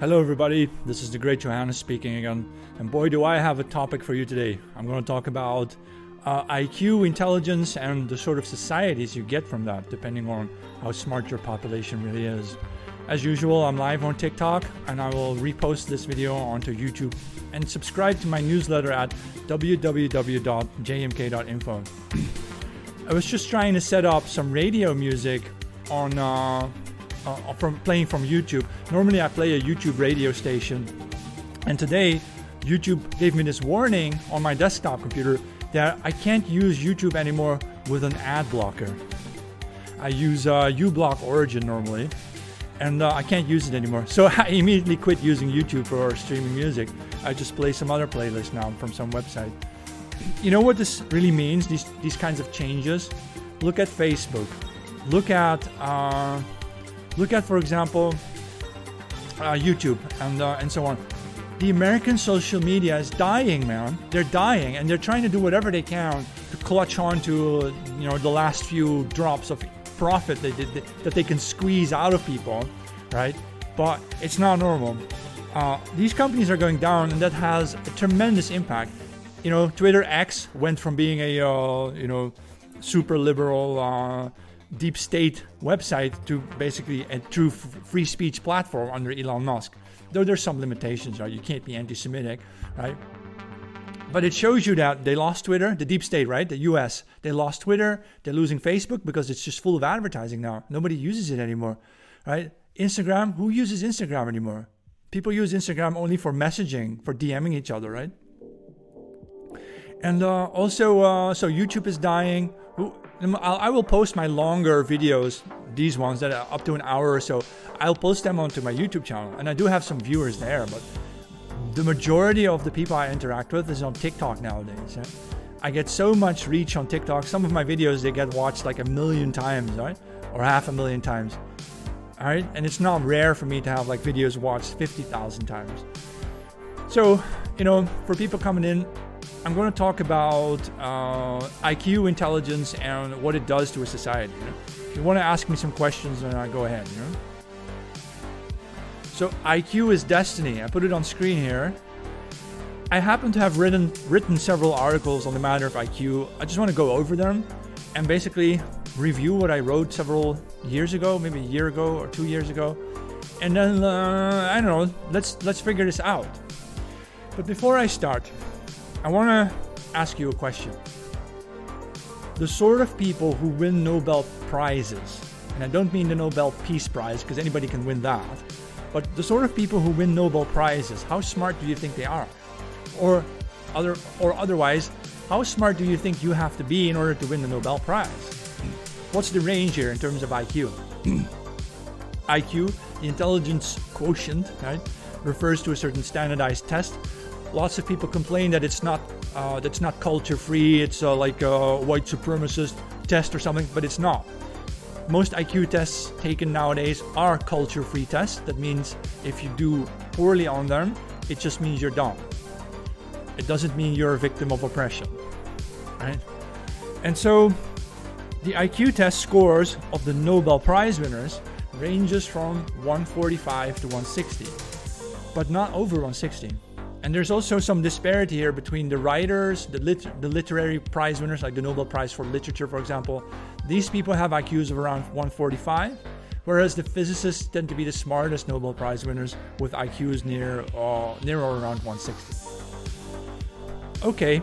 Hello, everybody. This is the great Johannes speaking again. And boy, do I have a topic for you today. I'm going to talk about uh, IQ, intelligence, and the sort of societies you get from that, depending on how smart your population really is. As usual, I'm live on TikTok, and I will repost this video onto YouTube. And subscribe to my newsletter at www.jmk.info. I was just trying to set up some radio music on uh, uh, from playing from YouTube. Normally, I play a YouTube radio station, and today YouTube gave me this warning on my desktop computer that I can't use YouTube anymore with an ad blocker. I use uh, uBlock Origin normally, and uh, I can't use it anymore. So I immediately quit using YouTube for streaming music. I just play some other playlist now from some website. You know what this really means? These these kinds of changes. Look at Facebook. Look at uh, look at, for example, uh, YouTube and uh, and so on. The American social media is dying, man. They're dying, and they're trying to do whatever they can to clutch on to you know the last few drops of profit they that they can squeeze out of people, right? But it's not normal. Uh, these companies are going down, and that has a tremendous impact. You know, Twitter X went from being a uh, you know super liberal uh, deep state website to basically a true free speech platform under Elon Musk. Though there's some limitations, right? You can't be anti-Semitic, right? But it shows you that they lost Twitter, the deep state, right? The US. They lost Twitter. They're losing Facebook because it's just full of advertising now. Nobody uses it anymore, right? Instagram, who uses Instagram anymore? People use Instagram only for messaging, for DMing each other, right? And uh, also, uh, so YouTube is dying. I will post my longer videos, these ones that are up to an hour or so. I'll post them onto my YouTube channel, and I do have some viewers there. But the majority of the people I interact with is on TikTok nowadays. Yeah? I get so much reach on TikTok. Some of my videos they get watched like a million times, right, or half a million times. All right, and it's not rare for me to have like videos watched fifty thousand times. So, you know, for people coming in, I'm going to talk about uh, IQ, intelligence, and what it does to a society. You know? If you want to ask me some questions, then I go ahead. You know. So IQ is destiny. I put it on screen here. I happen to have written written several articles on the matter of IQ. I just want to go over them and basically review what I wrote several years ago, maybe a year ago or two years ago, and then uh, I don't know. Let's let's figure this out. But before I start, I want to ask you a question. The sort of people who win Nobel Prizes, and I don't mean the Nobel Peace Prize because anybody can win that, but the sort of people who win Nobel Prizes, how smart do you think they are? Or other or otherwise, how smart do you think you have to be in order to win the Nobel Prize? What's the range here in terms of IQ? IQ, the intelligence quotient, right, refers to a certain standardized test lots of people complain that it's not uh, that's not culture free. It's uh, like a white supremacist test or something, but it's not. Most IQ tests taken nowadays are culture free tests. That means if you do poorly on them, it just means you're dumb. It doesn't mean you're a victim of oppression, right? And so, the IQ test scores of the Nobel Prize winners ranges from 145 to 160, but not over 160. And there's also some disparity here between the writers, the, lit- the literary prize winners, like the Nobel Prize for Literature, for example. These people have IQs of around 145, whereas the physicists tend to be the smartest Nobel Prize winners with IQs near, uh, near or around 160. Okay,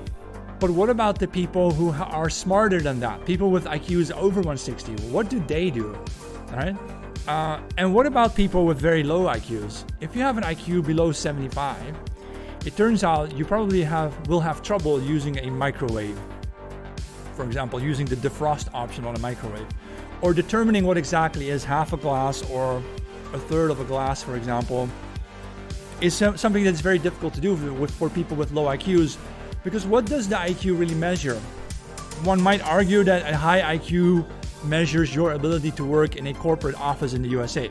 but what about the people who are smarter than that? People with IQs over 160. What do they do? All right. Uh, and what about people with very low IQs? If you have an IQ below 75, it turns out you probably have will have trouble using a microwave. For example, using the defrost option on a microwave, or determining what exactly is half a glass or a third of a glass, for example, is something that's very difficult to do with, for people with low IQs. Because what does the IQ really measure? One might argue that a high IQ measures your ability to work in a corporate office in the USA.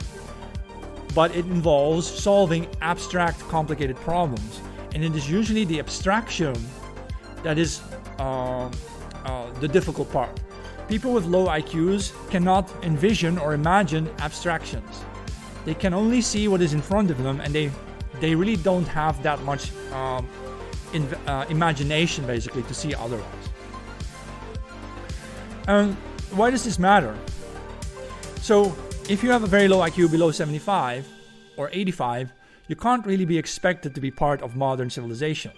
But it involves solving abstract, complicated problems and it is usually the abstraction that is uh, uh, the difficult part. People with low IQs cannot envision or imagine abstractions. they can only see what is in front of them, and they they really don't have that much um, in, uh, imagination, basically, to see otherwise. And why does this matter? So, if you have a very low IQ below 75 or 85, you can't really be expected to be part of modern civilization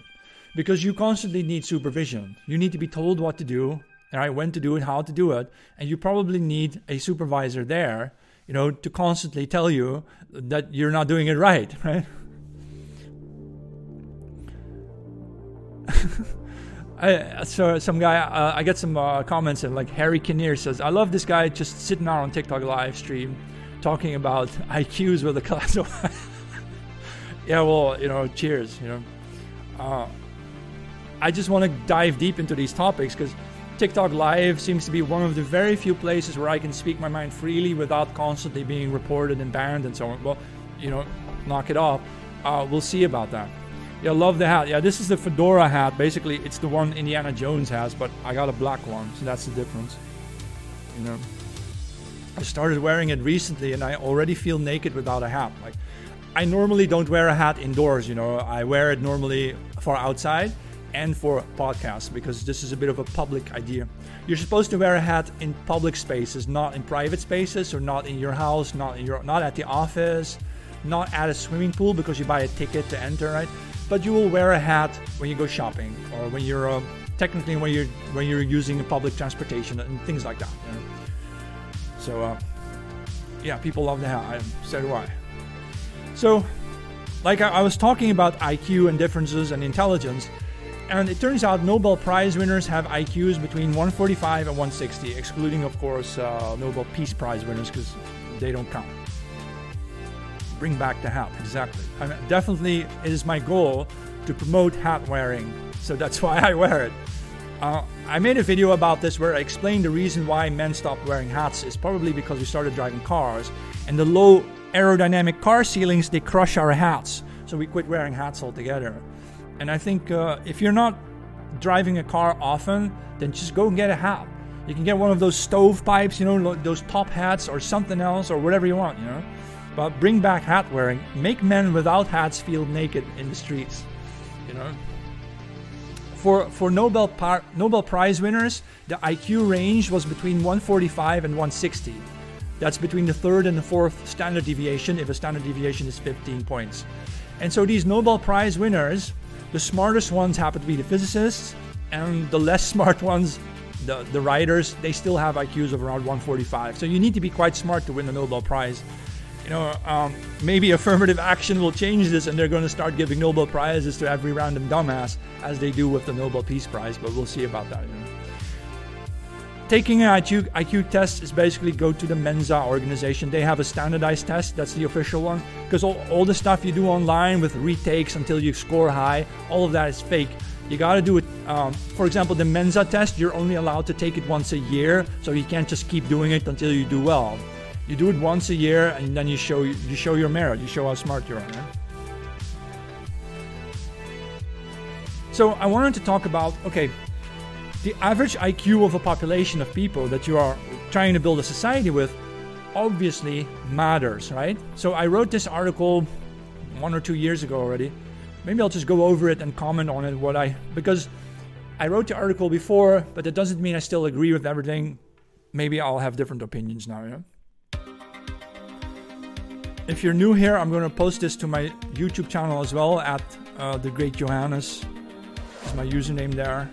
because you constantly need supervision. You need to be told what to do, right, when to do it, how to do it, and you probably need a supervisor there, you know, to constantly tell you that you're not doing it right, right? I, so some guy, uh, I get some uh, comments and like Harry Kinnear says, "I love this guy just sitting out on TikTok live stream, talking about IQs with a class of." yeah, well, you know, cheers. You know, uh, I just want to dive deep into these topics because TikTok Live seems to be one of the very few places where I can speak my mind freely without constantly being reported and banned and so on. Well, you know, knock it off. Uh, we'll see about that. Yeah, love the hat. Yeah, this is the fedora hat. Basically, it's the one Indiana Jones has, but I got a black one, so that's the difference. You know, I started wearing it recently, and I already feel naked without a hat. Like, I normally don't wear a hat indoors. You know, I wear it normally for outside and for podcasts because this is a bit of a public idea. You're supposed to wear a hat in public spaces, not in private spaces, or not in your house, not in your, not at the office, not at a swimming pool because you buy a ticket to enter, right? but you will wear a hat when you go shopping or when you're uh, technically when you're when you're using public transportation and things like that. You know? So uh, yeah, people love the hat. So do I. So, like I, was talking about IQ and differences and intelligence, and it turns out Nobel Prize winners have IQs between 145 and 160, excluding, of course, uh, Nobel Peace Prize winners because they don't count bring back the hat. Exactly. I mean, definitely, it is my goal to promote hat wearing. So that's why I wear it. Uh, I made a video about this where I explained the reason why men stopped wearing hats is probably because we started driving cars and the low aerodynamic car ceilings they crush our hats. So we quit wearing hats altogether. And I think uh, if you're not driving a car often, then just go and get a hat. You can get one of those stovepipes, you know, those top hats or something else or whatever you want, you know. But bring back hat wearing. Make men without hats feel naked in the streets. You know. For for Nobel Par- Nobel Prize winners, the IQ range was between 145 and 160. That's between the third and the fourth standard deviation if a standard deviation is 15 points. And so these Nobel Prize winners, the smartest ones happen to be the physicists, and the less smart ones, the, the writers, they still have IQs of around 145. So you need to be quite smart to win the Nobel Prize you know, um, maybe affirmative action will change this and they're going to start giving Nobel Prizes to every random dumbass as they do with the Nobel Peace Prize, but we'll see about that. You know. Taking an IQ, IQ test is basically go to the Mensa organization. They have a standardized test, that's the official one, because all, all the stuff you do online with retakes until you score high, all of that is fake. You got to do it. Um, for example, the Mensa test, you're only allowed to take it once a year, so you can't just keep doing it until you do well. You do it once a year, and then you show you show your merit. You show how smart you are. Right? So I wanted to talk about okay, the average IQ of a population of people that you are trying to build a society with obviously matters, right? So I wrote this article one or two years ago already. Maybe I'll just go over it and comment on it what I because I wrote the article before, but that doesn't mean I still agree with everything. Maybe I'll have different opinions now, yeah. If you're new here, I'm going to post this to my YouTube channel as well at uh, the Great Johannes. Is my username there.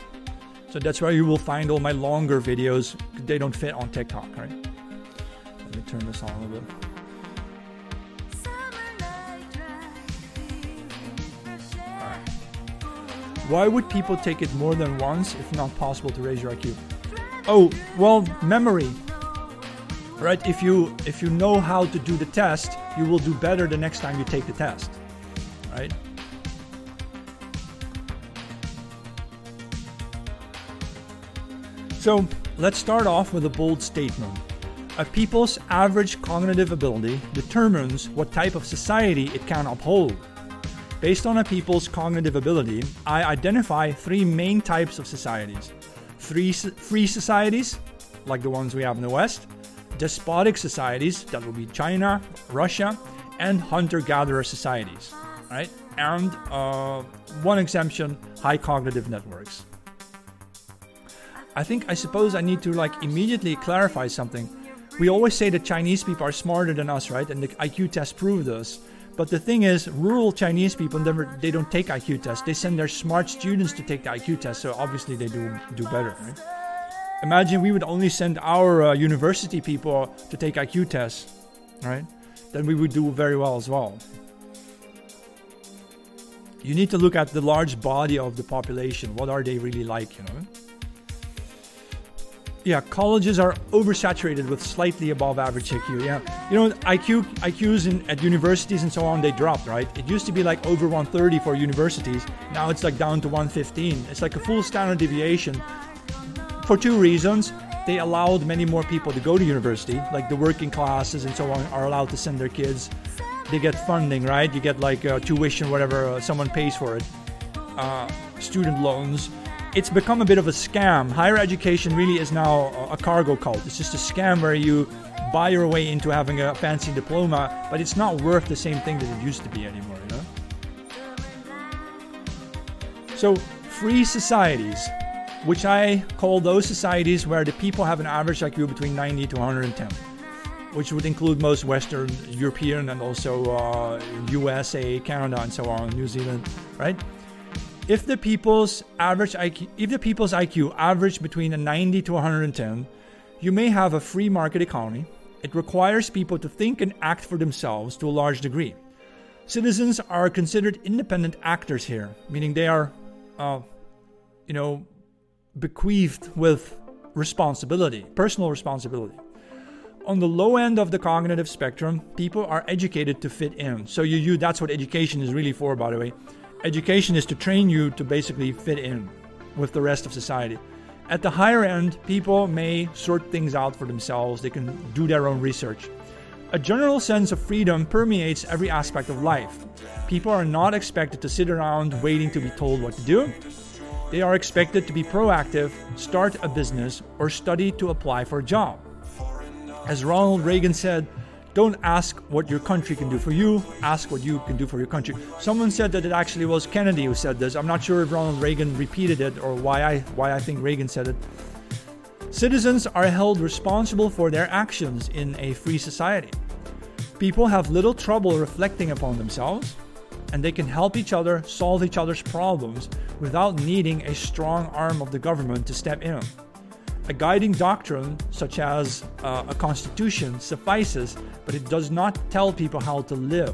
So that's where you will find all my longer videos. They don't fit on TikTok, right? Let me turn this on a little bit. Why would people take it more than once if not possible to raise your IQ? Oh, well, memory right? If you if you know how to do the test, you will do better the next time you take the test, right? So let's start off with a bold statement. A people's average cognitive ability determines what type of society it can uphold. Based on a people's cognitive ability, I identify three main types of societies free, free societies, like the ones we have in the West, despotic societies, that would be China, Russia, and hunter-gatherer societies, right? And uh, one exemption: high cognitive networks. I think I suppose I need to like immediately clarify something. We always say that Chinese people are smarter than us, right? And the IQ test proved this. But the thing is, rural Chinese people never they don't take IQ tests. They send their smart students to take the IQ test, so obviously they do do better, right? Imagine we would only send our uh, university people to take IQ tests, right? Then we would do very well as well. You need to look at the large body of the population. What are they really like, you know? Yeah, colleges are oversaturated with slightly above average IQ. Yeah, you know, IQ IQs in, at universities and so on they dropped, right? It used to be like over 130 for universities. Now it's like down to 115. It's like a full standard deviation. For two reasons, they allowed many more people to go to university, like the working classes and so on are allowed to send their kids. They get funding, right? You get like uh, tuition, whatever uh, someone pays for it. Uh, student loans it's become a bit of a scam. Higher education really is now a cargo cult. It's just a scam where you buy your way into having a fancy diploma, but it's not worth the same thing that it used to be anymore, you know? So, free societies, which I call those societies where the people have an average IQ between 90 to 110, which would include most Western European and also uh, USA, Canada, and so on, New Zealand, right? If the people's average IQ, if the people's IQ average between a 90 to 110, you may have a free market economy. It requires people to think and act for themselves to a large degree. Citizens are considered independent actors here, meaning they are, uh, you know, bequeathed with responsibility, personal responsibility. On the low end of the cognitive spectrum, people are educated to fit in. So you, you that's what education is really for, by the way Education is to train you to basically fit in with the rest of society. At the higher end, people may sort things out for themselves, they can do their own research. A general sense of freedom permeates every aspect of life. People are not expected to sit around waiting to be told what to do. They are expected to be proactive, start a business, or study to apply for a job. As Ronald Reagan said, don't ask what your country can do for you, ask what you can do for your country. Someone said that it actually was Kennedy who said this. I'm not sure if Ronald Reagan repeated it or why I why I think Reagan said it. Citizens are held responsible for their actions in a free society. People have little trouble reflecting upon themselves, and they can help each other solve each other's problems without needing a strong arm of the government to step in. A guiding doctrine, such as uh, a constitution, suffices, but it does not tell people how to live.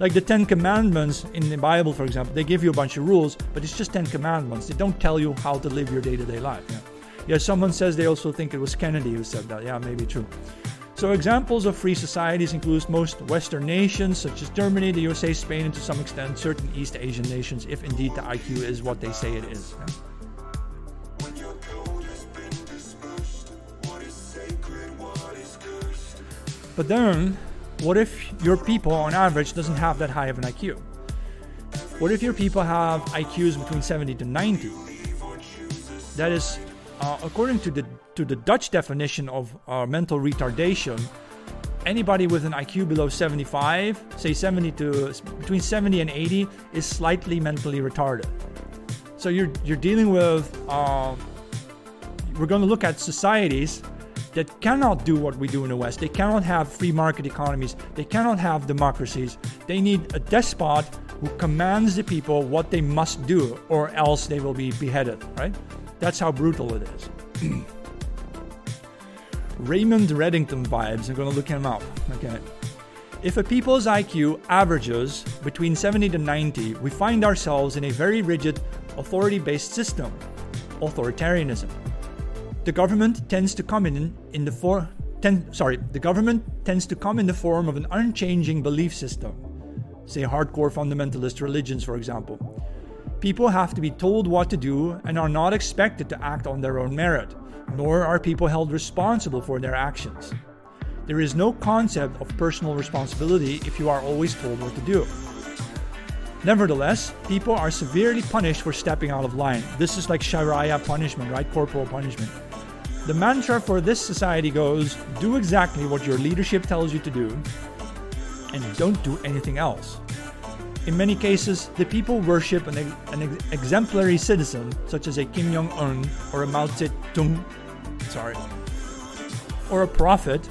Like the Ten Commandments in the Bible, for example, they give you a bunch of rules, but it's just Ten Commandments. They don't tell you how to live your day to day life. Yeah. yeah, someone says they also think it was Kennedy who said that. Yeah, maybe true. So, examples of free societies include most Western nations, such as Germany, the USA, Spain, and to some extent certain East Asian nations, if indeed the IQ is what they say it is. Yeah? But then, what if your people on average doesn't have that high of an IQ? What if your people have IQs between 70 to 90? That is, uh, according to the to the Dutch definition of uh, mental retardation, anybody with an IQ below 75, say 70 to between 70 and 80, is slightly mentally retarded. So you're you're dealing with. Uh, we're going to look at societies that cannot do what we do in the West. They cannot have free market economies. They cannot have democracies. They need a despot who commands the people what they must do, or else they will be beheaded, right? That's how brutal it is. Raymond Reddington vibes. I'm going to look him up. Okay. If a people's IQ averages between 70 to 90, we find ourselves in a very rigid, authority based system, authoritarianism the government tends to come in in the for ten, sorry, the government tends to come in the form of an unchanging belief system. Say hardcore fundamentalist religions, for example. People have to be told what to do and are not expected to act on their own merit, nor are people held responsible for their actions. There is no concept of personal responsibility if you are always told what to do. Nevertheless, people are severely punished for stepping out of line. This is like Sharia punishment, right? Corporal punishment. The mantra for this society goes do exactly what your leadership tells you to do, and don't do anything else. In many cases, the people worship an, an exemplary citizen, such as a Kim Jong un or a Mao Zedong, sorry, or a prophet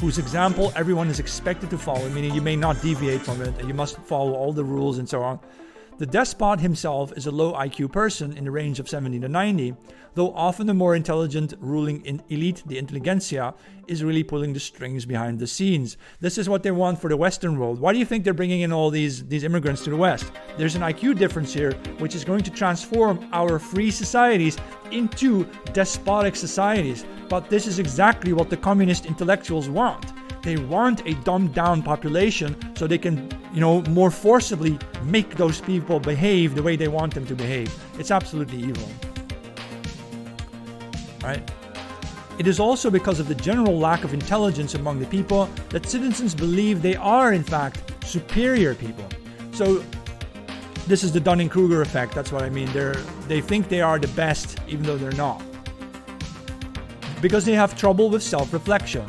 whose example everyone is expected to follow, meaning you may not deviate from it and you must follow all the rules and so on. The despot himself is a low IQ person in the range of 70 to 90, though often the more intelligent ruling in elite, the intelligentsia, is really pulling the strings behind the scenes. This is what they want for the Western world. Why do you think they're bringing in all these, these immigrants to the West? There's an IQ difference here, which is going to transform our free societies into despotic societies. But this is exactly what the communist intellectuals want. They want a dumbed down population so they can, you know, more forcibly make those people behave the way they want them to behave. It's absolutely evil. Right? It is also because of the general lack of intelligence among the people that citizens believe they are, in fact, superior people. So, this is the Dunning Kruger effect. That's what I mean. They're, they think they are the best, even though they're not. Because they have trouble with self reflection.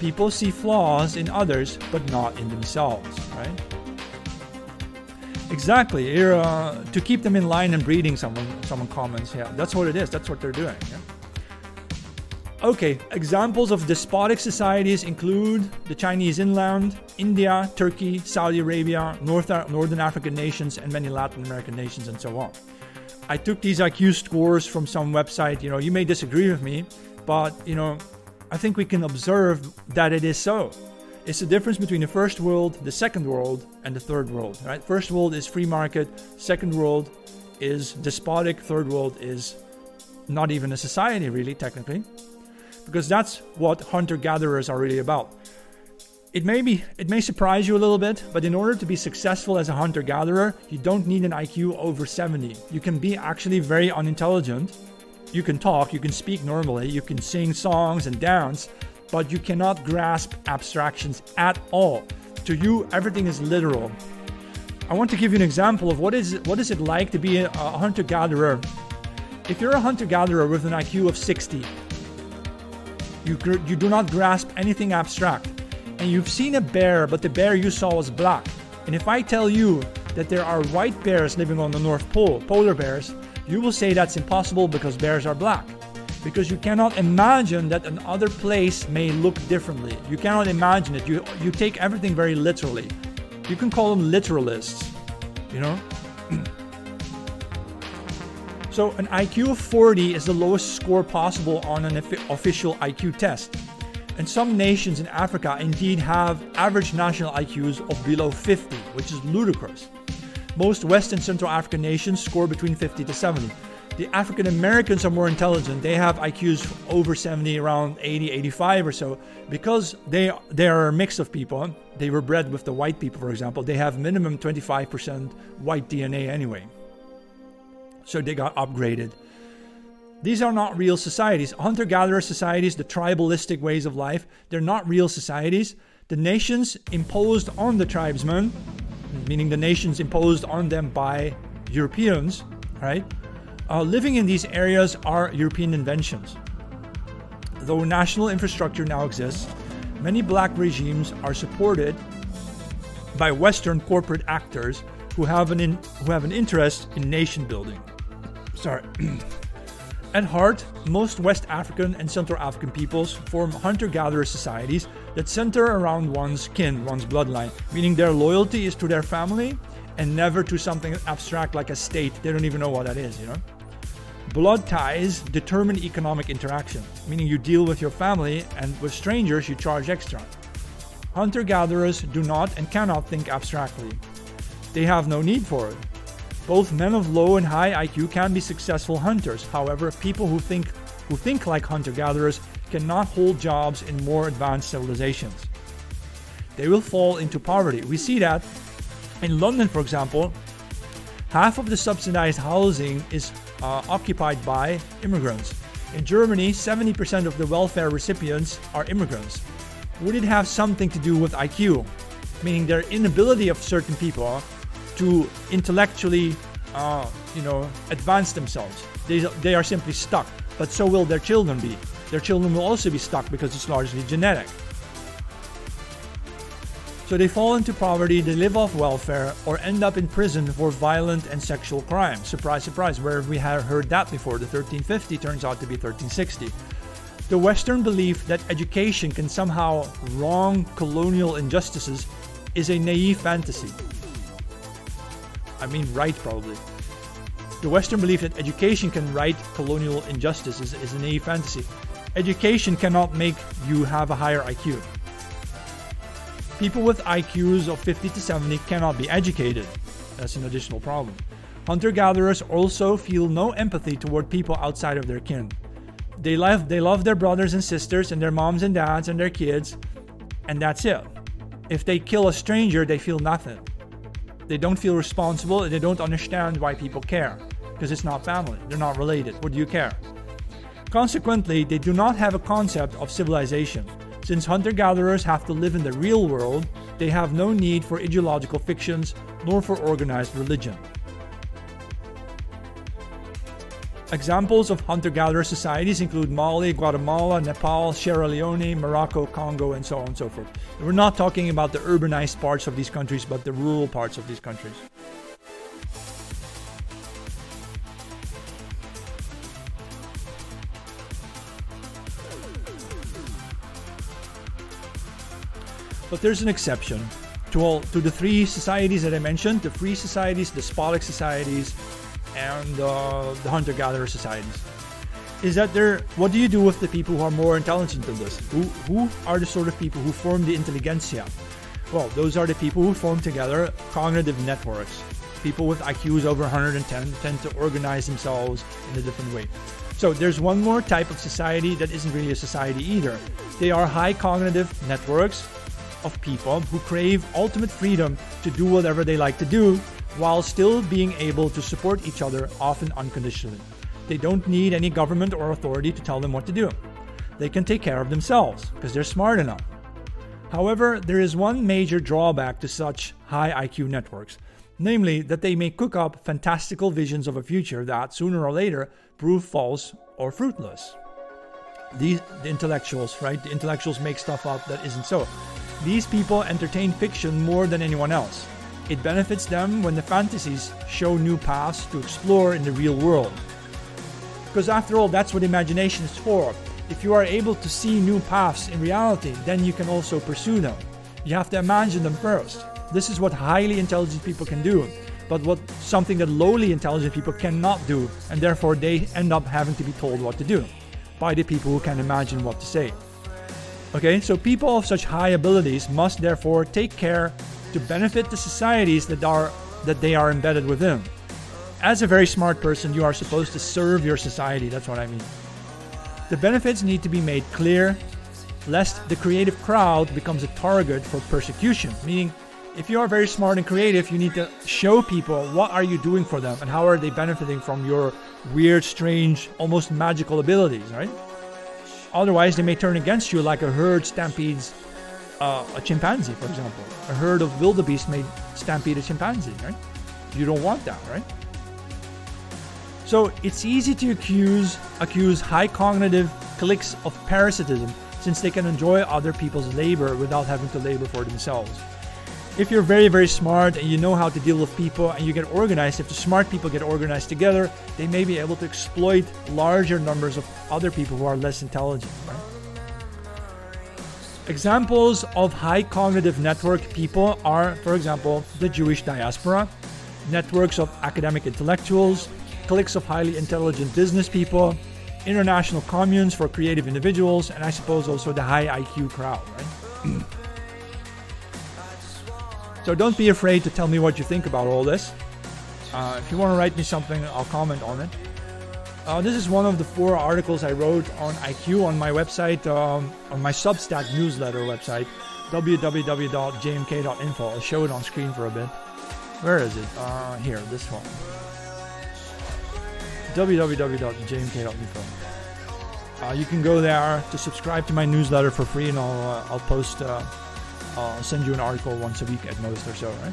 People see flaws in others, but not in themselves, right? Exactly. Uh, to keep them in line and breeding, someone someone comments. Yeah, that's what it is. That's what they're doing. Yeah? Okay, examples of despotic societies include the Chinese inland, India, Turkey, Saudi Arabia, North, Northern African nations, and many Latin American nations, and so on. I took these IQ scores from some website. You know, you may disagree with me, but you know, I think we can observe that it is so. It's the difference between the first world, the second world, and the third world. Right? First world is free market. Second world is despotic. Third world is not even a society, really, technically, because that's what hunter-gatherers are really about. It may be, it may surprise you a little bit, but in order to be successful as a hunter-gatherer, you don't need an IQ over 70. You can be actually very unintelligent you can talk, you can speak normally, you can sing songs and dance, but you cannot grasp abstractions at all. To you, everything is literal. I want to give you an example of what is what is it like to be a, hunter gatherer. If you're a hunter gatherer with an IQ of 60, you you do not grasp anything abstract, and you've seen a bear, but the bear you saw was black. And if I tell you that there are white bears living on the North Pole, polar bears, you will say that's impossible because bears are black. Because you cannot imagine that another place may look differently. You cannot imagine it. You, you take everything very literally. You can call them literalists, you know? so, an IQ of 40 is the lowest score possible on an official IQ test. And some nations in Africa indeed have average national IQs of below 50, which is ludicrous. Most West and Central African nations score between 50 to 70. The African Americans are more intelligent. They have IQs over 70, around 80, 85 or so. Because they, they are a mix of people, they were bred with the white people, for example, they have minimum 25% white DNA anyway. So they got upgraded. These are not real societies. Hunter gatherer societies, the tribalistic ways of life, they're not real societies. The nations imposed on the tribesmen meaning the nations imposed on them by Europeans, right? Uh, living in these areas are European inventions. Though national infrastructure now exists, many black regimes are supported by Western corporate actors who have an, in, who have an interest in nation building. Sorry. At heart, most West African and Central African peoples form hunter gatherer societies that center around one's kin, one's bloodline, meaning their loyalty is to their family and never to something abstract like a state. They don't even know what that is, you know? Blood ties determine economic interaction, meaning you deal with your family and with strangers you charge extra. Hunter gatherers do not and cannot think abstractly. They have no need for it. Both men of low and high IQ can be successful hunters. However, people who think who think like hunter-gatherers cannot hold jobs in more advanced civilizations. They will fall into poverty. We see that in London, for example, half of the subsidized housing is uh, occupied by immigrants. In Germany, 70% of the welfare recipients are immigrants. Would it have something to do with IQ? Meaning their inability of certain people to intellectually, uh, you know, advance themselves. They, they are simply stuck, but so will their children be. Their children will also be stuck because it's largely genetic. So they fall into poverty, they live off welfare, or end up in prison for violent and sexual crimes. Surprise, surprise, where we have heard that before, the 1350 turns out to be 1360. The Western belief that education can somehow wrong colonial injustices is a naive fantasy. I mean, right, probably. The Western belief that education can right colonial injustices is an a naive fantasy. Education cannot make you have a higher IQ. People with IQs of 50 to 70 cannot be educated. That's an additional problem. Hunter gatherers also feel no empathy toward people outside of their kin. They love, they love their brothers and sisters and their moms and dads and their kids, and that's it. If they kill a stranger, they feel nothing. They don't feel responsible and they don't understand why people care because it's not family, they're not related. What do you care? Consequently, they do not have a concept of civilization. Since hunter gatherers have to live in the real world, they have no need for ideological fictions nor for organized religion. Examples of hunter gatherer societies include Mali, Guatemala, Nepal, Sierra Leone, Morocco, Congo, and so on and so forth. We're not talking about the urbanized parts of these countries, but the rural parts of these countries. But there's an exception to all to the three societies that I mentioned: the free societies, the despotic societies, and uh, the hunter-gatherer societies. Is that there? What do you do with the people who are more intelligent than this? Who who are the sort of people who form the intelligentsia? Well, those are the people who form together cognitive networks. People with IQs over 110 tend to organize themselves in a different way. So there's one more type of society that isn't really a society either. They are high cognitive networks of people who crave ultimate freedom to do whatever they like to do while still being able to support each other, often unconditionally. They don't need any government or authority to tell them what to do. They can take care of themselves because they're smart enough. However, there is one major drawback to such high IQ networks, namely that they may cook up fantastical visions of a future that, sooner or later, prove false or fruitless. These the intellectuals, right? The intellectuals make stuff up that isn't so. These people entertain fiction more than anyone else. It benefits them when the fantasies show new paths to explore in the real world. Because after all, that's what imagination is for. If you are able to see new paths in reality, then you can also pursue them. You have to imagine them first. This is what highly intelligent people can do, but what something that lowly intelligent people cannot do, and therefore they end up having to be told what to do by the people who can imagine what to say. Okay, so people of such high abilities must therefore take care to benefit the societies that are that they are embedded within. As a very smart person, you are supposed to serve your society. That's what I mean. The benefits need to be made clear, lest the creative crowd becomes a target for persecution. Meaning, if you are very smart and creative, you need to show people what are you doing for them and how are they benefiting from your weird, strange, almost magical abilities, right? Otherwise, they may turn against you like a herd stampedes uh, a chimpanzee, for example. A herd of wildebeest may stampede a chimpanzee, right? You don't want that, right? So it's easy to accuse accuse high cognitive cliques of parasitism since they can enjoy other people's labor without having to labor for themselves if you're very, very smart and you know how to deal with people and you get organized, if the smart people get organized together, they may be able to exploit larger numbers of other people who are less intelligent. Examples of high cognitive network people are, for example, the Jewish diaspora, networks of academic intellectuals, cliques of highly intelligent business people, international communes for creative individuals, and I suppose also the high IQ crowd, right? So don't be afraid to tell me what you think about all this. Uh, if you want to write me something, I'll comment on it. Uh, this is one of the four articles I wrote on IQ on my website, um, on my Substack newsletter website, www.jmk.info. I'll show it on screen for a bit. Where is it? Uh, here, this one. www.jmk.info. Uh, you can go there to subscribe to my newsletter for free, and I'll uh, I'll post uh, I'll send you an article once a week at most or so, right?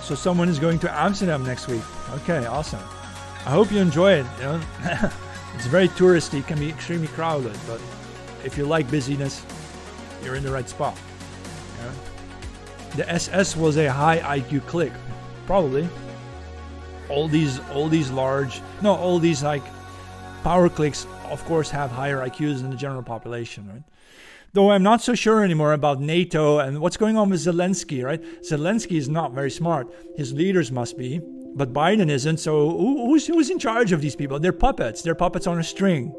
So someone is going to Amsterdam next week. Okay, awesome. I hope you enjoy it. You know, it's very touristy, can be extremely crowded, but if you like busyness, you're in the right spot. The SS was a high IQ clique, probably. All these, all these large, no, all these like power cliques, of course, have higher IQs than the general population, right? Though I'm not so sure anymore about NATO and what's going on with Zelensky, right? Zelensky is not very smart. His leaders must be, but Biden isn't. So who's, who's in charge of these people? They're puppets. They're puppets on a string.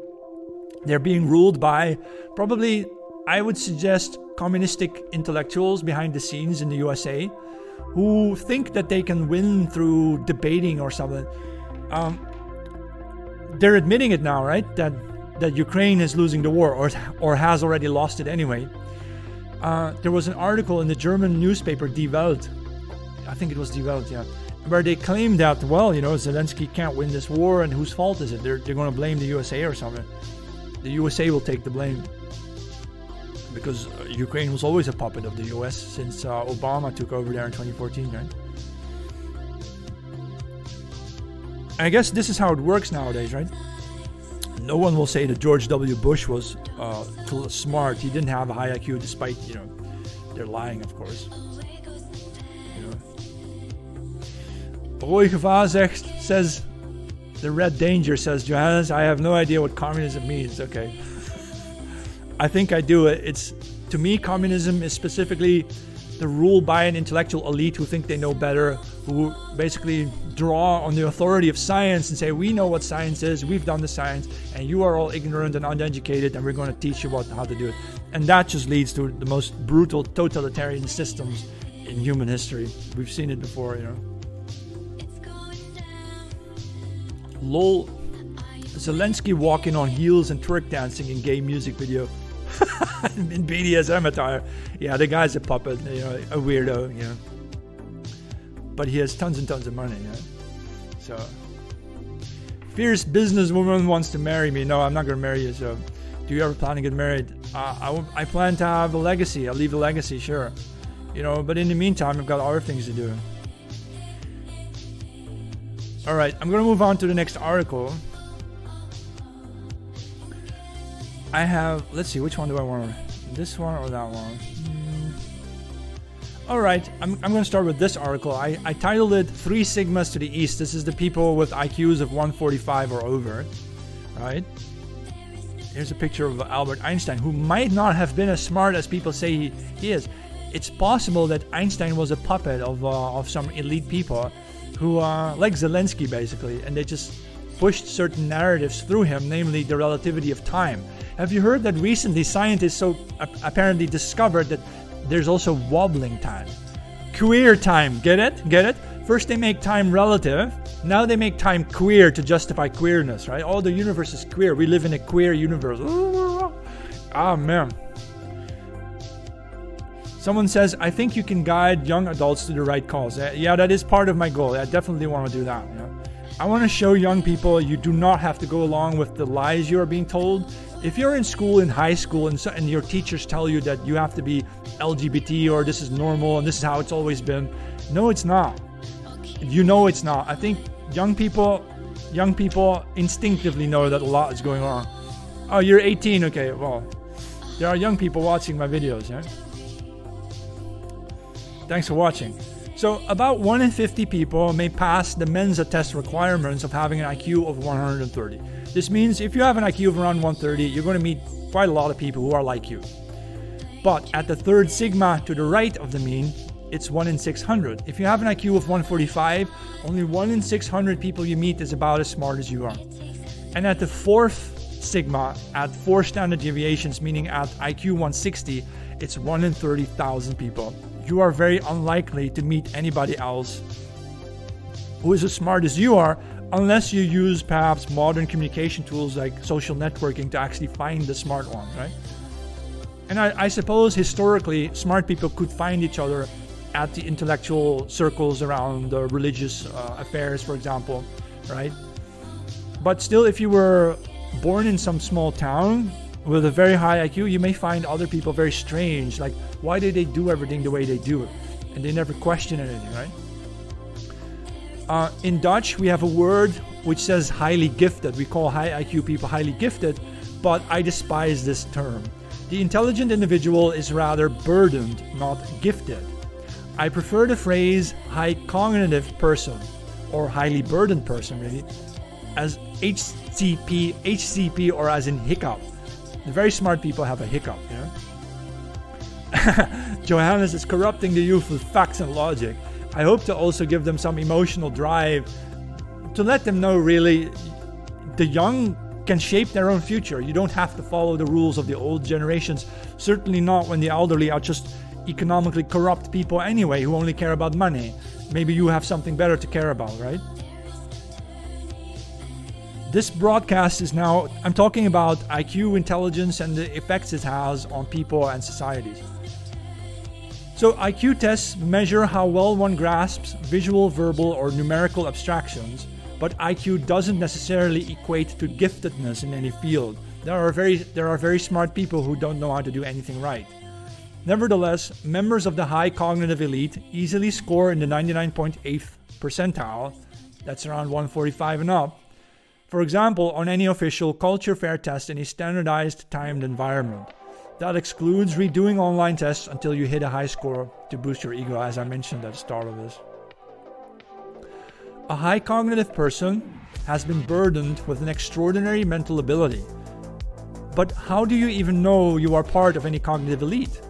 They're being ruled by probably, I would suggest, communistic intellectuals behind the scenes in the USA who think that they can win through debating or something. Um, they're admitting it now, right? That that Ukraine is losing the war or or has already lost it anyway. Uh, there was an article in the German newspaper Die Welt, I think it was Die Welt, yeah, where they claim that well, you know, Zelensky can't win this war, and whose fault is it? They're they're going to blame the USA or something. The USA will take the blame because uh, Ukraine was always a puppet of the US since uh, Obama took over there in 2014, right? I guess this is how it works nowadays, right? No one will say that George W. Bush was uh, smart. He didn't have a high IQ, despite you know they're lying, of course. Roy Gevaar zegt, says the Red Danger says Johannes. I have no idea what communism means. Okay. I think I do it. It's to me, communism is specifically the rule by an intellectual elite who think they know better, who basically draw on the authority of science and say, We know what science is, we've done the science, and you are all ignorant and uneducated, and we're going to teach you what, how to do it. And that just leads to the most brutal totalitarian systems in human history. We've seen it before, you know. LOL. Zelensky walking on heels and twerk dancing in gay music video. in BDSM attire. Yeah, the guy's a puppet, you know, a weirdo, you know. But he has tons and tons of money, yeah. So, fierce businesswoman wants to marry me. No, I'm not gonna marry you. So, do you ever plan to get married? Uh, I, I plan to have a legacy. I'll leave a legacy, sure. You know, but in the meantime, I've got other things to do. All right, I'm gonna move on to the next article. I have, let's see, which one do I want? This one or that one? Mm. All right, I'm, I'm going to start with this article. I, I titled it Three Sigmas to the East. This is the people with IQs of 145 or over, right? Here's a picture of Albert Einstein, who might not have been as smart as people say he, he is. It's possible that Einstein was a puppet of, uh, of some elite people who, are like Zelensky basically, and they just pushed certain narratives through him, namely the relativity of time. Have you heard that recently scientists so apparently discovered that there's also wobbling time? Queer time, get it? Get it? First they make time relative, now they make time queer to justify queerness, right? Oh, the universe is queer. We live in a queer universe. Ah, man. Someone says, I think you can guide young adults to the right cause. Uh, yeah, that is part of my goal. I definitely want to do that. I want to show young people you do not have to go along with the lies you are being told. If you're in school in high school and, so, and your teachers tell you that you have to be lgbt or this is normal and this is how it's always been no it's not. You know it's not. I think young people young people instinctively know that a lot is going on. Oh you're 18 okay well there are young people watching my videos yeah thanks for watching so about 1 in 50 people may pass the mensa test requirements of having an iq of 130 this means if you have an IQ of around 130, you're going to meet quite a lot of people who are like you. But at the third sigma to the right of the mean, it's 1 in 600. If you have an IQ of 145, only 1 in 600 people you meet is about as smart as you are. And at the fourth sigma, at 4 standard deviations, meaning at IQ 160, it's 1 in 30,000 people. You are very unlikely to meet anybody else who is as smart as you are unless you use perhaps modern communication tools like social networking to actually find the smart ones, right? And I, I, suppose historically, smart people could find each other at the intellectual circles around the religious uh, affairs, for example, right? But still, if you were born in some small town with a very high IQ, you may find other people very strange. Like, why do they do everything the way they do it? And they never question anything, right? Uh, in Dutch, we have a word which says highly gifted. We call high IQ people highly gifted, but I despise this term. The intelligent individual is rather burdened, not gifted. I prefer the phrase high cognitive person or highly burdened person, really, as HCP, HCP, or as in hiccup. The very smart people have a hiccup, know? Johannes is corrupting the youth with facts and logic. I hope to also give them some emotional drive to let them know really the young can shape their own future. You don't have to follow the rules of the old generations, certainly not when the elderly are just economically corrupt people anyway who only care about money. Maybe you have something better to care about, right? This broadcast is now, I'm talking about IQ, intelligence, and the effects it has on people and societies. So, IQ tests measure how well one grasps visual, verbal, or numerical abstractions, but IQ doesn't necessarily equate to giftedness in any field. There are very, there are very smart people who don't know how to do anything right. Nevertheless, members of the high cognitive elite easily score in the 99.8th percentile, that's around 145 and up, for example, on any official culture fair test in a standardized timed environment. That excludes redoing online tests until you hit a high score to boost your ego, as I mentioned at the start of this. A high cognitive person has been burdened with an extraordinary mental ability. But how do you even know you are part of any cognitive elite?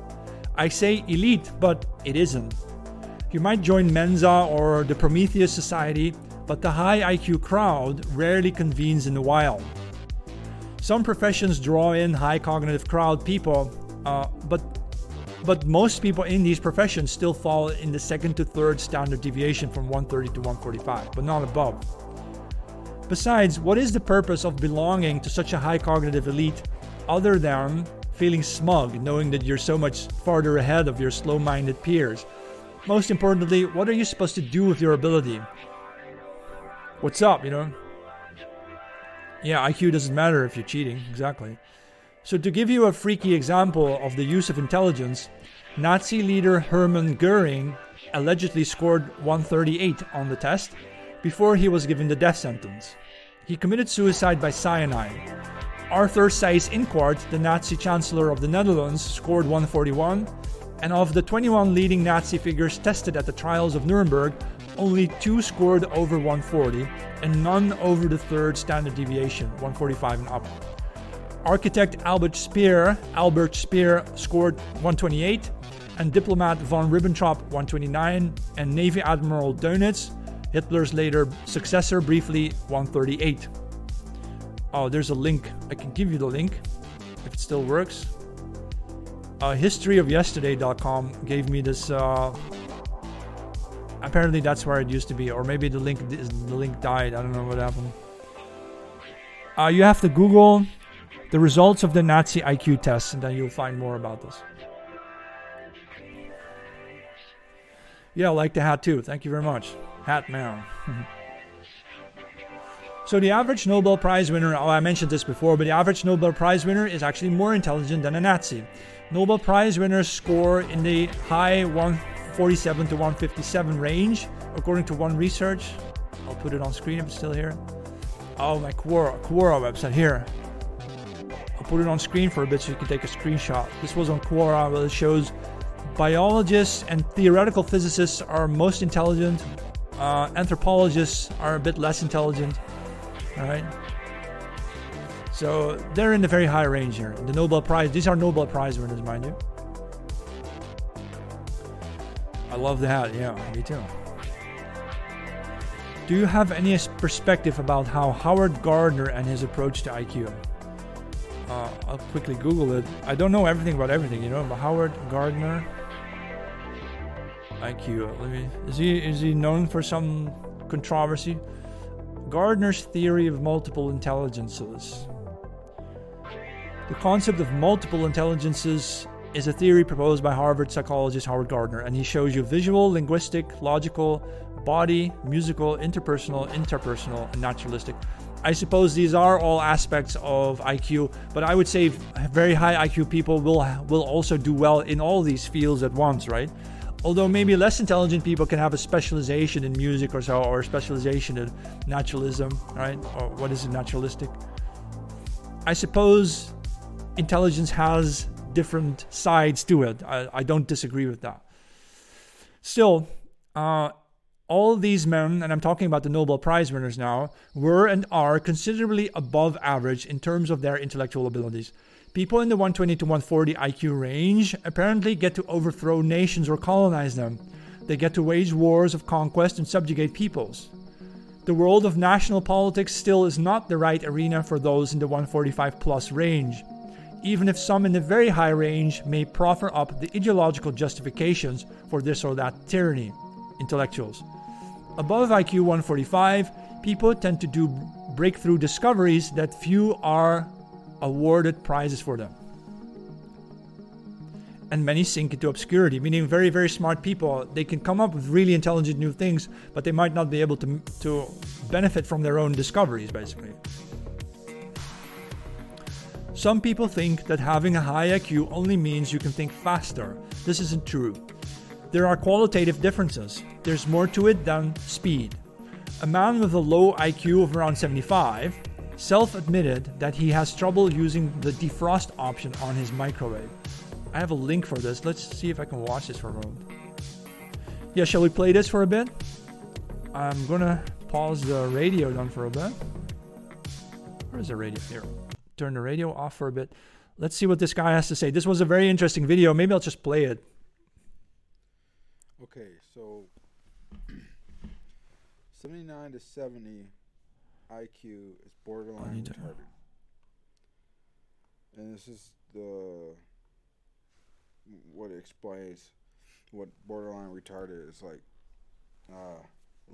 I say elite, but it isn't. You might join Mensa or the Prometheus Society, but the high IQ crowd rarely convenes in the wild. Some professions draw in high cognitive crowd people, uh, but but most people in these professions still fall in the second to third standard deviation from 130 to 145, but not above. Besides, what is the purpose of belonging to such a high cognitive elite other than feeling smug, knowing that you're so much farther ahead of your slow minded peers. Most importantly, what are you supposed to do with your ability? What's up, you know? Yeah, IQ doesn't matter if you're cheating, exactly. So, to give you a freaky example of the use of intelligence, Nazi leader Hermann Goering allegedly scored 138 on the test before he was given the death sentence. He committed suicide by cyanide. Arthur Seyss-Inquart, the Nazi Chancellor of the Netherlands, scored 141, and of the 21 leading Nazi figures tested at the trials of Nuremberg, only two scored over 140, and none over the third standard deviation, 145 and up. Architect Albert Speer, Albert Speer scored 128, and diplomat von Ribbentrop 129, and Navy Admiral Dönitz, Hitler's later successor, briefly 138. Oh, there's a link. I can give you the link if it still works. Uh, historyofyesterday.com gave me this. Uh, apparently, that's where it used to be, or maybe the link the link died. I don't know what happened. Uh, you have to Google the results of the Nazi IQ test, and then you'll find more about this. Yeah, I like the hat too. Thank you very much. Hat man. So the average Nobel Prize winner, oh, I mentioned this before, but the average Nobel Prize winner is actually more intelligent than a Nazi. Nobel Prize winners score in the high 147 to 157 range, according to one research. I'll put it on screen if it's still here. Oh, my Quora, Quora website here. I'll put it on screen for a bit so you can take a screenshot. This was on Quora, where it shows biologists and theoretical physicists are most intelligent. Uh, anthropologists are a bit less intelligent. All right. So they're in the very high range here. The Nobel Prize, these are Nobel Prize winners, mind you. Love that. yeah, me too. Do you have any perspective about how Howard Gardner and his approach to IQ? Uh, I'll quickly Google it. I don't know everything about everything, you know, but Howard Gardner IQ. Let me. Is he is he known for some controversy? Gardner's theory of multiple intelligences. The concept of multiple intelligences is a theory proposed by Harvard psychologist Howard Gardner, and he shows you visual, linguistic, logical, body, musical, interpersonal, interpersonal, and naturalistic. I suppose these are all aspects of IQ, but I would say very high IQ people will will also do well in all these fields at once, right? Although maybe less intelligent people can have a specialization in music or so, or a specialization in naturalism, right? Or what is it, naturalistic? I suppose intelligence has different sides to it. I, I don't disagree with that. Still, uh, all these men, and I'm talking about the Nobel Prize winners now, were and are considerably above average in terms of their intellectual abilities. People in the 120 to 140 IQ range apparently get to overthrow nations or colonize them. They get to wage wars of conquest and subjugate peoples. The world of national politics still is not the right arena for those in the 145 plus range, even if some in the very high range may proffer up the ideological justifications for this or that tyranny. Intellectuals. Above IQ 145, people tend to do breakthrough discoveries that few are awarded prizes for them and many sink into obscurity, meaning very, very smart people, they can come up with really intelligent new things, but they might not be able to, to benefit from their own discoveries, basically. Some people think that having a high IQ only means you can think faster. This isn't true. There are qualitative differences. There's more to it than speed. A man with a low IQ of around 75 self admitted that he has trouble using the defrost option on his microwave. I have a link for this. Let's see if I can watch this for a moment. Yeah, shall we play this for a bit? I'm gonna pause the radio down for a bit. Where's the radio? Here. Turn the radio off for a bit. Let's see what this guy has to say. This was a very interesting video. Maybe I'll just play it. Okay, so 79 to 70 IQ is borderline retarded. And this is the what explains what borderline retarded is like. Uh,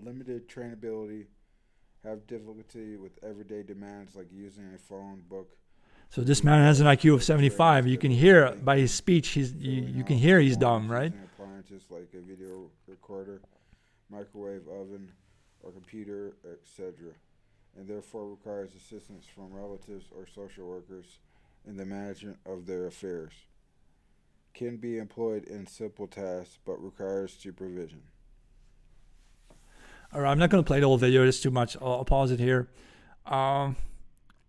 limited trainability, have difficulty with everyday demands like using a phone, book. So this man has an IQ of 75. You can hear by his speech, he's you, you can hear he's dumb, right? Appliances like a video recorder, microwave oven, or computer, etc., and therefore requires assistance from relatives or social workers in the management of their affairs can be employed in simple tasks but requires supervision. I'm not going to play the whole video. It's too much. I'll, I'll pause it here. Um,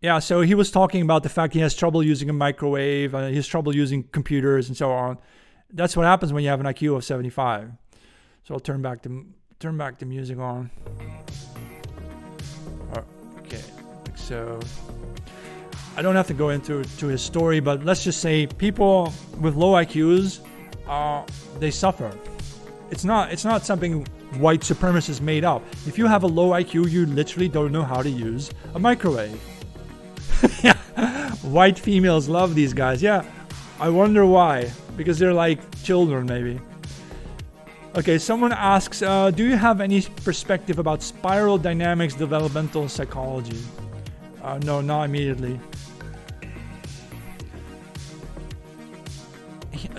yeah, so he was talking about the fact he has trouble using a microwave, uh, he has trouble using computers, and so on. That's what happens when you have an IQ of 75. So I'll turn back the turn back the music on. Okay, so I don't have to go into to his story, but let's just say people with low IQs, uh, they suffer. It's not it's not something white supremacists made up. If you have a low IQ, you literally don't know how to use a microwave. yeah, white females love these guys. Yeah, I wonder why. Because they're like children, maybe. Okay, someone asks, uh, do you have any perspective about spiral dynamics developmental psychology? Uh, no, not immediately.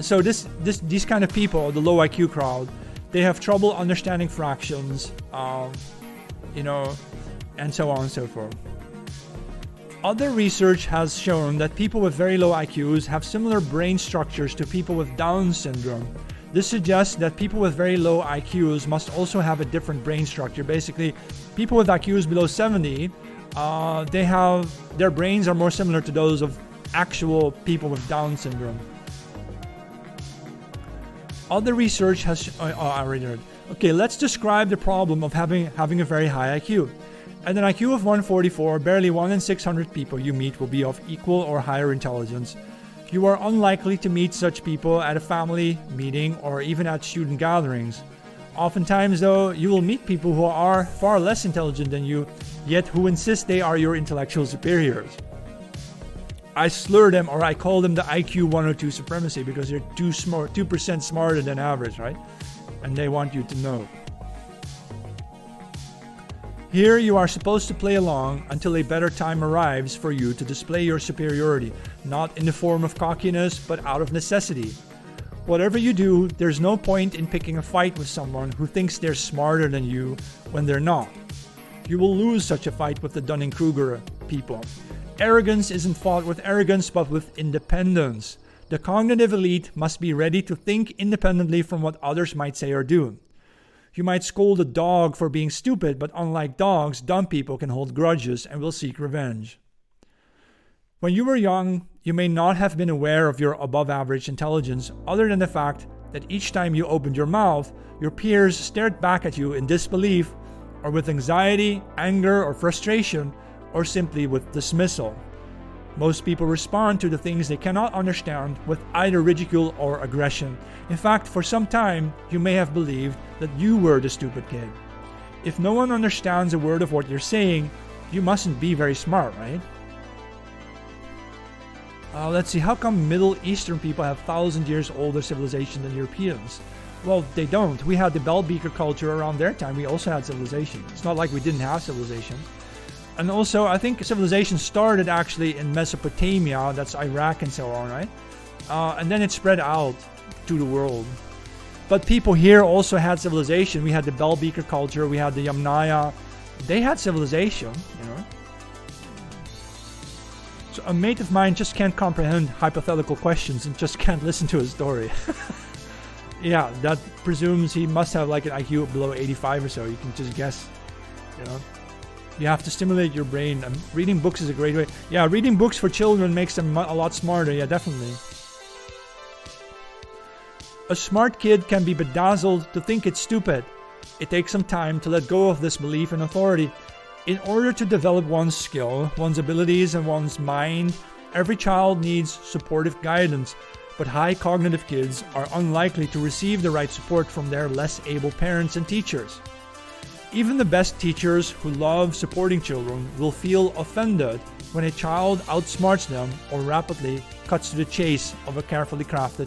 so this this these kind of people, the low IQ crowd, they have trouble understanding fractions, um, you know, and so on and so forth. Other research has shown that people with very low IQs have similar brain structures to people with Down syndrome. This suggests that people with very low IQs must also have a different brain structure. Basically, people with IQs below 70, uh, they have their brains are more similar to those of actual people with Down syndrome. Other research has. Oh, already read. Okay, let's describe the problem of having having a very high IQ. At an IQ of 144, barely 1 in 600 people you meet will be of equal or higher intelligence. You are unlikely to meet such people at a family meeting or even at student gatherings. Oftentimes, though, you will meet people who are far less intelligent than you, yet who insist they are your intellectual superiors. I slur them or I call them the IQ 102 supremacy because they're too smart, 2% smarter than average, right? And they want you to know. Here you are supposed to play along until a better time arrives for you to display your superiority, not in the form of cockiness, but out of necessity. Whatever you do, there's no point in picking a fight with someone who thinks they're smarter than you when they're not. You will lose such a fight with the Dunning Kruger people. Arrogance isn't fought with arrogance but with independence. The cognitive elite must be ready to think independently from what others might say or do. You might scold a dog for being stupid, but unlike dogs, dumb people can hold grudges and will seek revenge. When you were young, You may not have been aware of your above average intelligence other than the fact that each time you opened your mouth, your peers stared back at you in disbelief or with anxiety, anger, or frustration, or simply with dismissal. Most people respond to the things they cannot understand with either ridicule or aggression. In fact, for some time, you may have believed that you were the stupid kid. If no one understands a word of what you're saying, you mustn't be very smart, right? Uh, let's see, how come Middle Eastern people have thousand years older civilization than Europeans? Well, they don't. We had the bell beaker culture around their time. We also had civilization. It's not like we didn't have civilization. And also, I think civilization started actually in Mesopotamia, that's Iraq and so on, right? Uh, and then it spread out to the world. But people here also had civilization. We had the bell beaker culture, we had the Yamnaya. They had civilization, you know. So a mate of mine just can't comprehend hypothetical questions and just can't listen to a story. yeah, that presumes he must have like an IQ below 85 or so. You can just guess, you know. You have to stimulate your brain. And reading books is a great way. Yeah, reading books for children makes them a lot smarter. Yeah, definitely. A smart kid can be bedazzled to think it's stupid. It takes some time to let go of this belief in authority in order to develop one's skill, one's abilities, and one's mind, every child needs supportive guidance, but high cognitive kids are unlikely to receive the right support from their less able parents and teachers. Even the best teachers who love supporting children will feel offended when a child outsmarts them or rapidly cuts to the chase of a carefully crafted